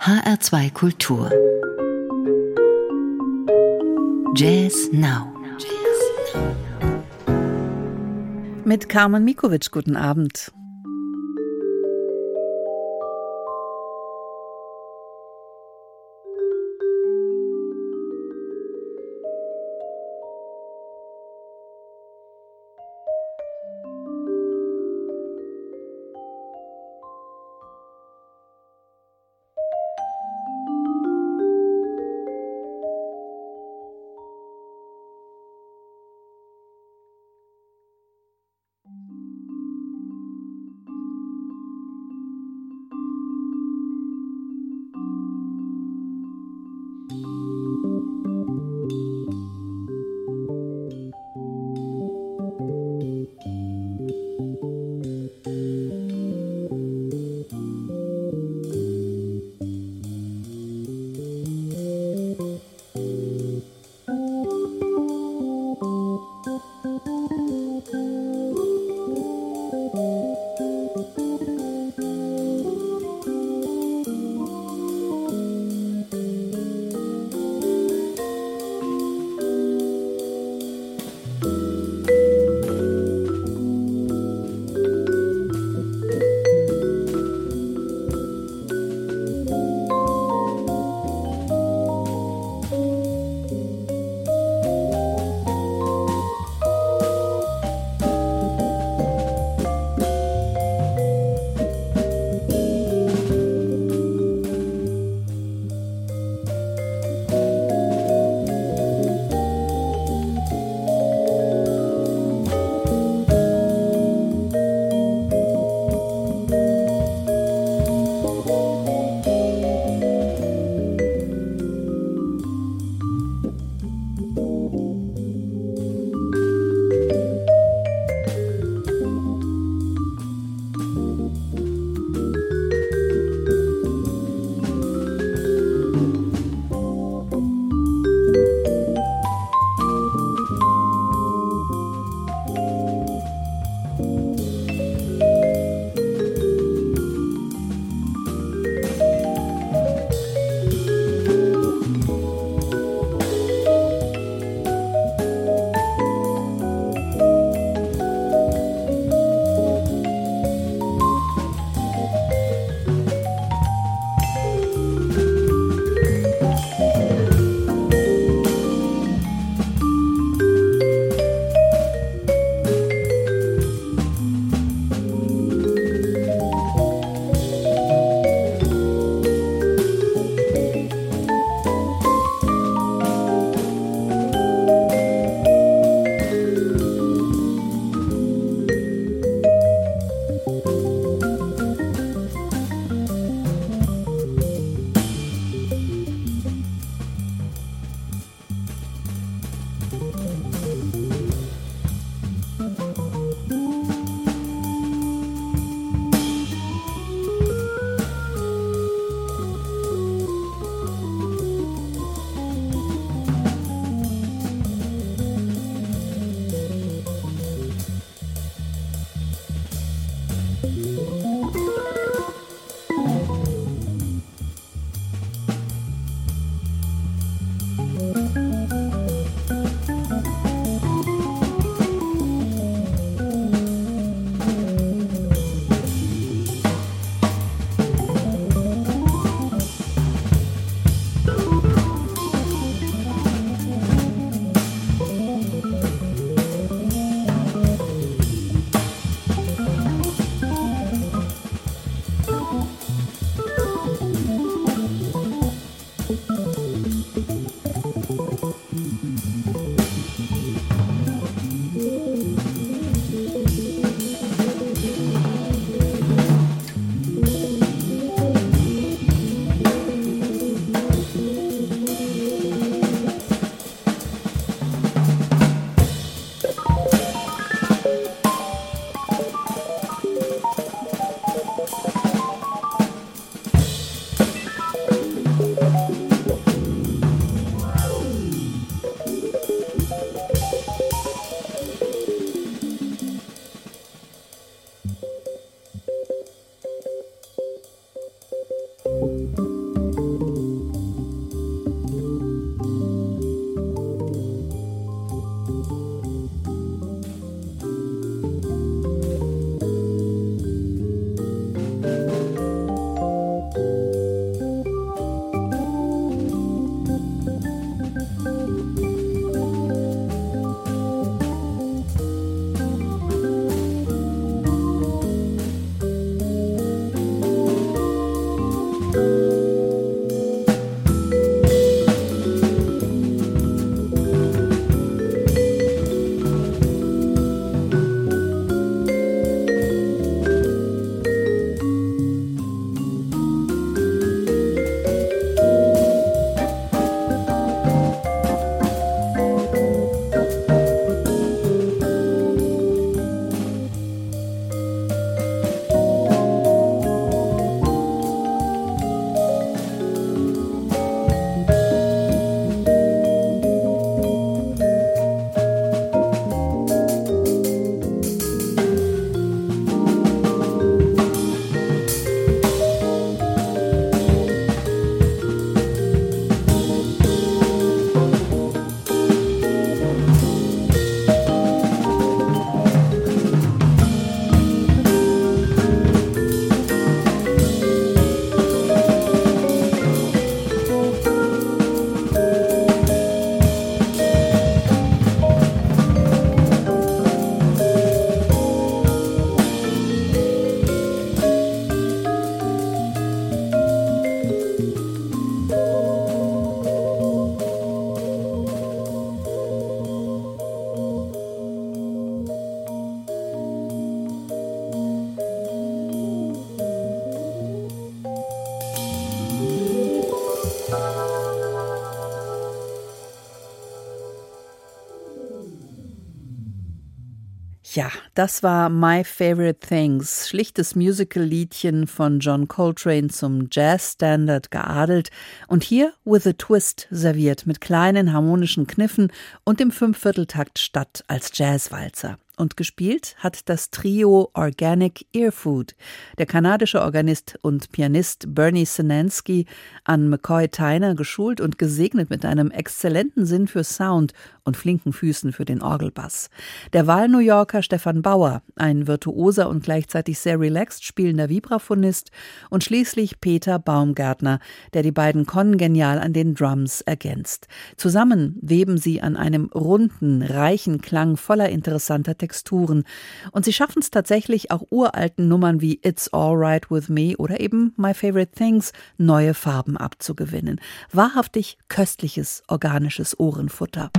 HR2 Kultur Jazz Now Mit Carmen Mikovic, guten Abend. Das war My Favorite Things, schlichtes Musical-Liedchen von John Coltrane zum Jazz-Standard geadelt und hier with a twist serviert mit kleinen harmonischen Kniffen und dem Fünfvierteltakt statt als Jazzwalzer und gespielt hat das Trio Organic Earfood. Der kanadische Organist und Pianist Bernie Sinansky, an McCoy Tyner geschult und gesegnet mit einem exzellenten Sinn für Sound und flinken Füßen für den Orgelbass. Der Wahl-New Yorker Stefan Bauer, ein virtuoser und gleichzeitig sehr relaxed spielender Vibraphonist und schließlich Peter Baumgärtner, der die beiden kongenial an den Drums ergänzt. Zusammen weben sie an einem runden, reichen Klang voller interessanter Texturen Texturen. Und sie schaffen es tatsächlich auch uralten Nummern wie It's Alright With Me oder eben My Favorite Things neue Farben abzugewinnen. Wahrhaftig köstliches organisches Ohrenfutter.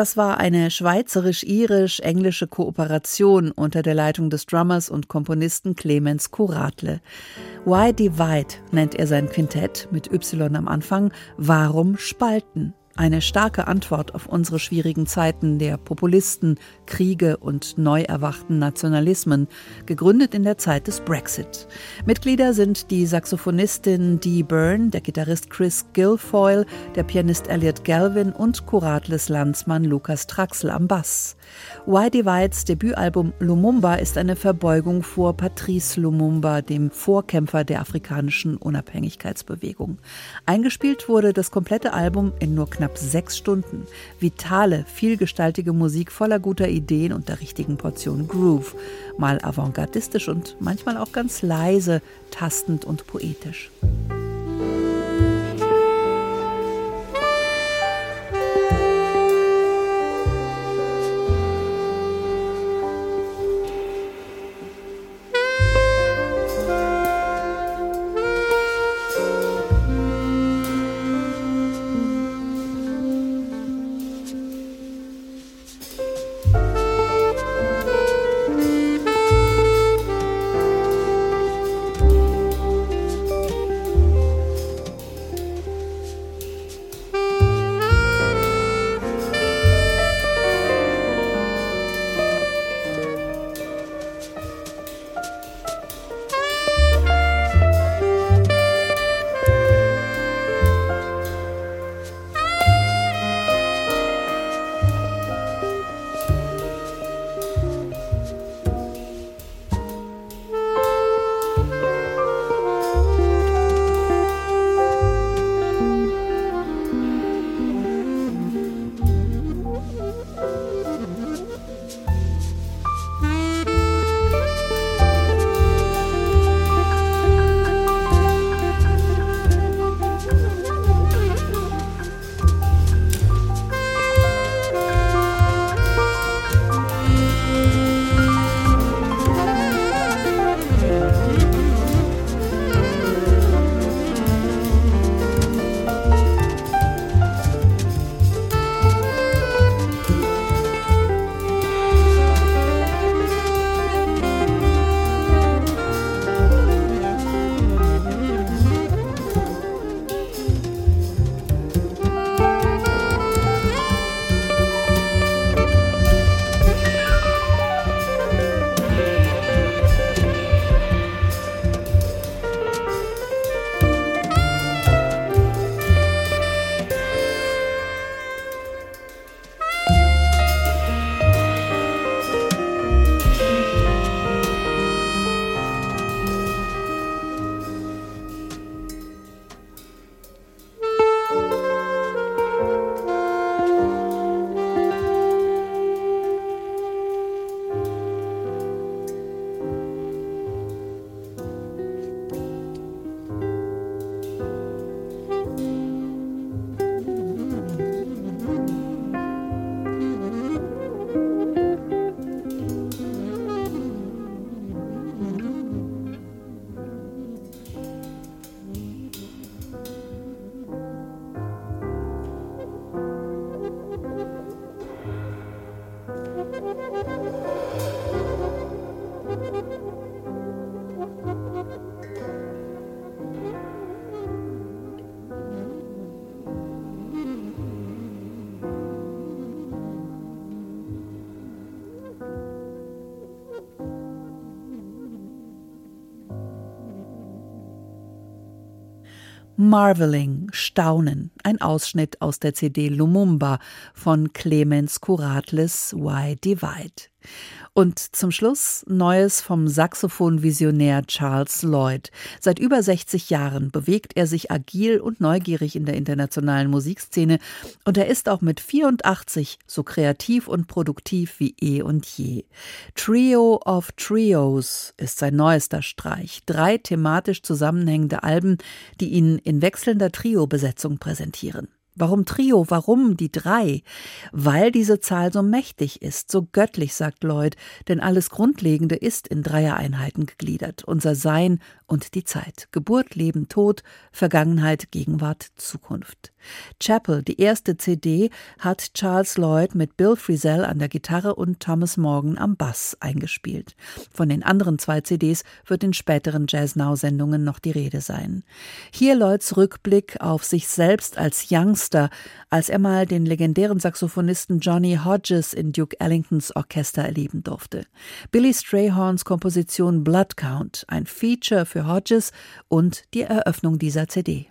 Das war eine schweizerisch-irisch-englische Kooperation unter der Leitung des Drummers und Komponisten Clemens Kuratle. Why Divide nennt er sein Quintett mit Y am Anfang. Warum spalten? Eine starke Antwort auf unsere schwierigen Zeiten der Populisten, Kriege und neu erwachten Nationalismen, gegründet in der Zeit des Brexit. Mitglieder sind die Saxophonistin Dee Byrne, der Gitarrist Chris Guilfoyle, der Pianist Elliot Galvin und Kuratles Landsmann Lukas Traxel am Bass. Why Divides Debütalbum Lumumba ist eine Verbeugung vor Patrice Lumumba, dem Vorkämpfer der afrikanischen Unabhängigkeitsbewegung. Eingespielt wurde das komplette Album in nur knapp sechs Stunden. Vitale, vielgestaltige Musik voller guter Ideen und der richtigen Portion Groove. Mal avantgardistisch und manchmal auch ganz leise, tastend und poetisch. Marveling, Staunen, ein Ausschnitt aus der CD Lumumba von Clemens Kuratles Why Divide. Und zum Schluss Neues vom Saxophon-Visionär Charles Lloyd. Seit über 60 Jahren bewegt er sich agil und neugierig in der internationalen Musikszene und er ist auch mit 84 so kreativ und produktiv wie eh und je. Trio of Trios ist sein neuester Streich. Drei thematisch zusammenhängende Alben, die ihn in wechselnder Trio-Besetzung präsentieren. Warum Trio? Warum die drei? Weil diese Zahl so mächtig ist, so göttlich, sagt Lloyd, denn alles Grundlegende ist in Dreier-Einheiten gegliedert. Unser Sein und die Zeit. Geburt, Leben, Tod, Vergangenheit, Gegenwart, Zukunft. Chapel, die erste CD, hat Charles Lloyd mit Bill Frisell an der Gitarre und Thomas Morgan am Bass eingespielt. Von den anderen zwei CDs wird in späteren Jazz Now-Sendungen noch die Rede sein. Hier Lloyds Rückblick auf sich selbst als Youngster, als er mal den legendären Saxophonisten Johnny Hodges in Duke Ellingtons Orchester erleben durfte. Billy Strayhorns Komposition Blood Count, ein Feature für Hodges und die Eröffnung dieser CD.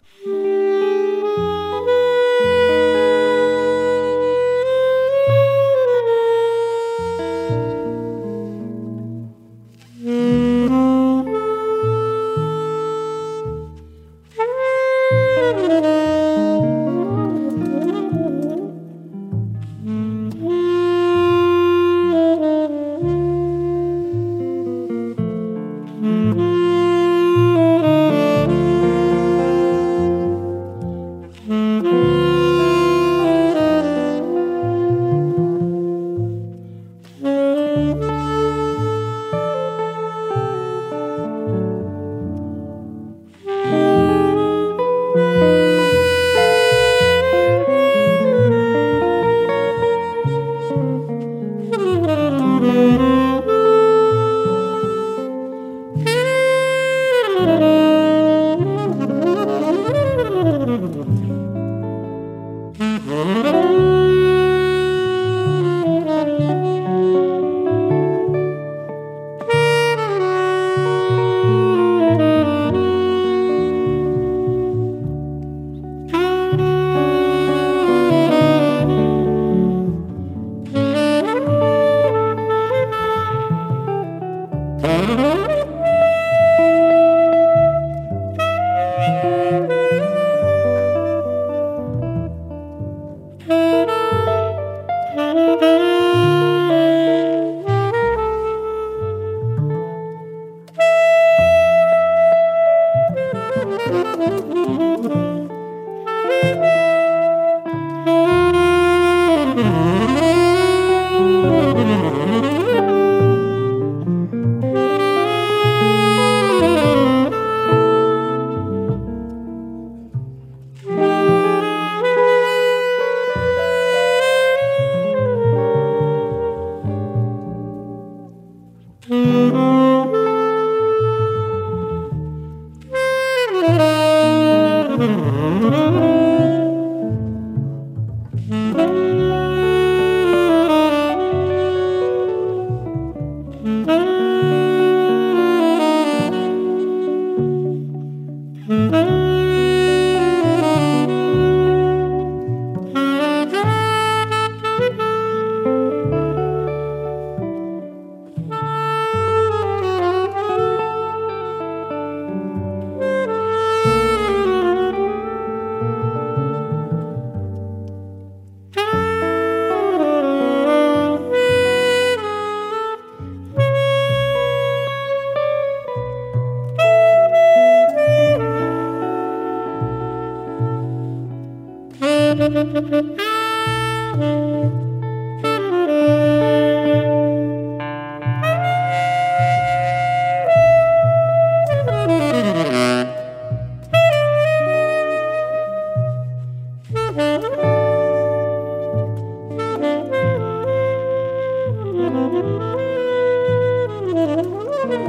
Thank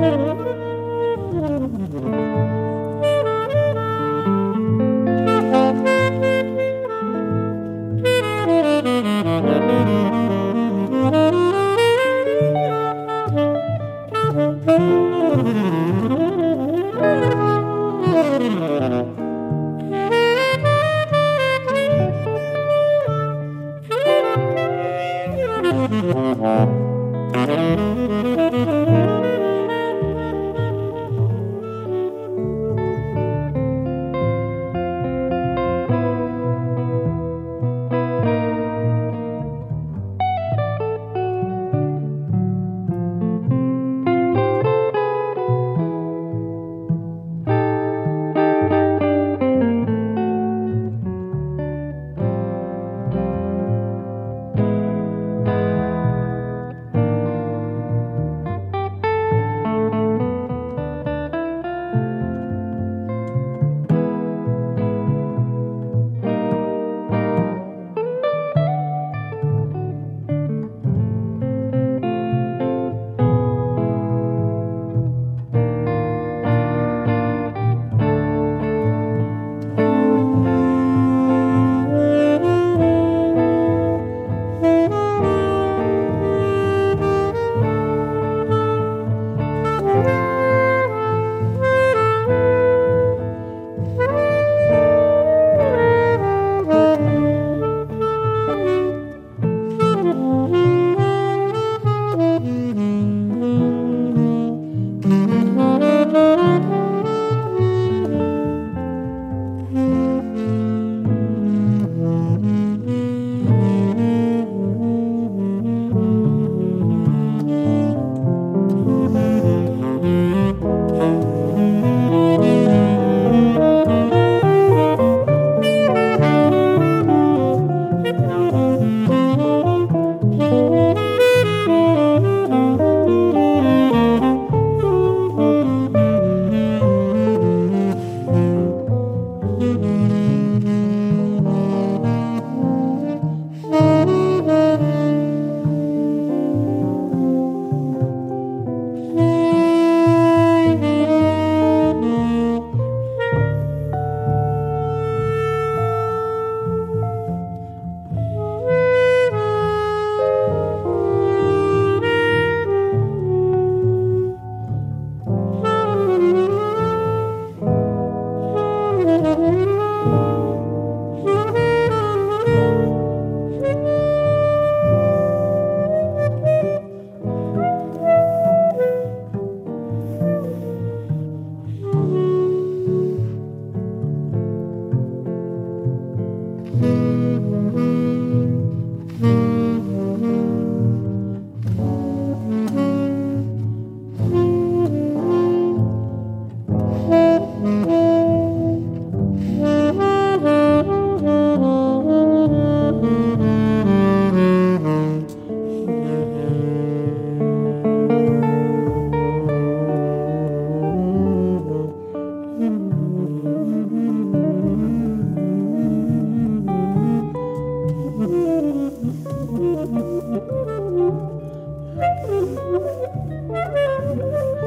you.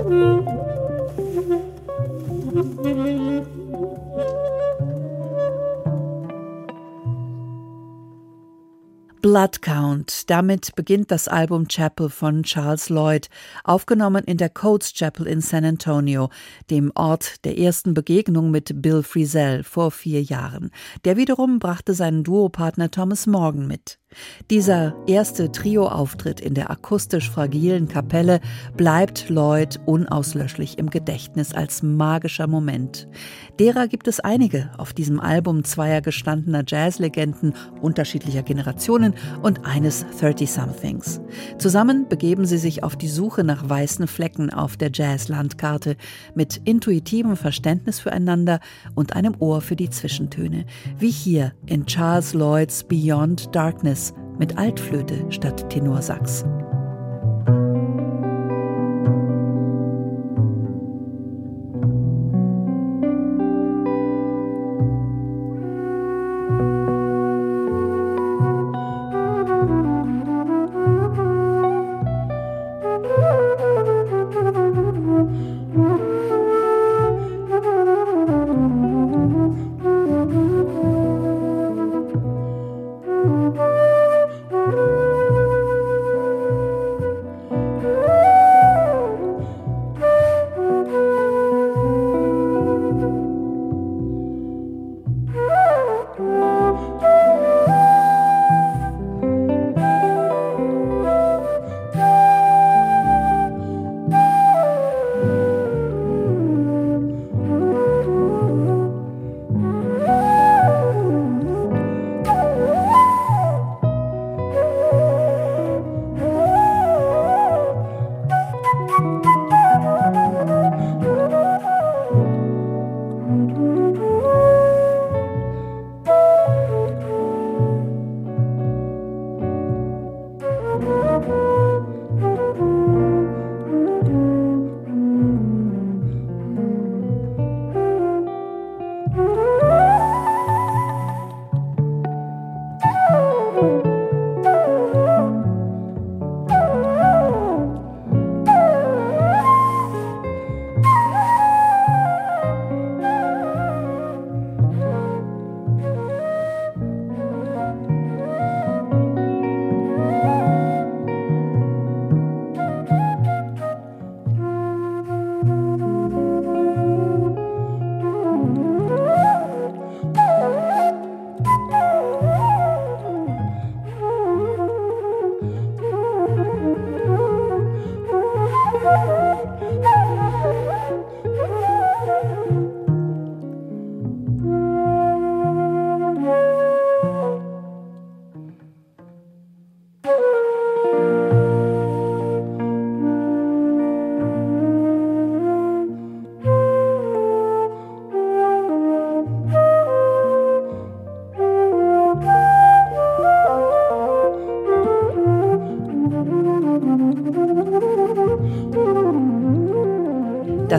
Mm-hmm. Blood Count. Damit beginnt das Album Chapel von Charles Lloyd, aufgenommen in der Coates Chapel in San Antonio, dem Ort der ersten Begegnung mit Bill Frisell vor vier Jahren. Der wiederum brachte seinen Duopartner Thomas Morgan mit. Dieser erste Trio-Auftritt in der akustisch fragilen Kapelle bleibt Lloyd unauslöschlich im Gedächtnis als magischer Moment. Derer gibt es einige auf diesem Album zweier gestandener Jazzlegenden unterschiedlicher Generationen und eines 30-somethings. Zusammen begeben sie sich auf die Suche nach weißen Flecken auf der Jazzlandkarte mit intuitivem Verständnis füreinander und einem Ohr für die Zwischentöne, wie hier in Charles Lloyds Beyond Darkness mit Altflöte statt Tenorsax.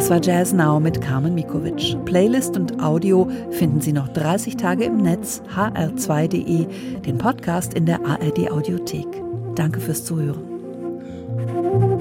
Das war Jazz Now mit Carmen Mikovic. Playlist und Audio finden Sie noch 30 Tage im Netz, hr2.de, den Podcast in der ARD Audiothek. Danke fürs Zuhören.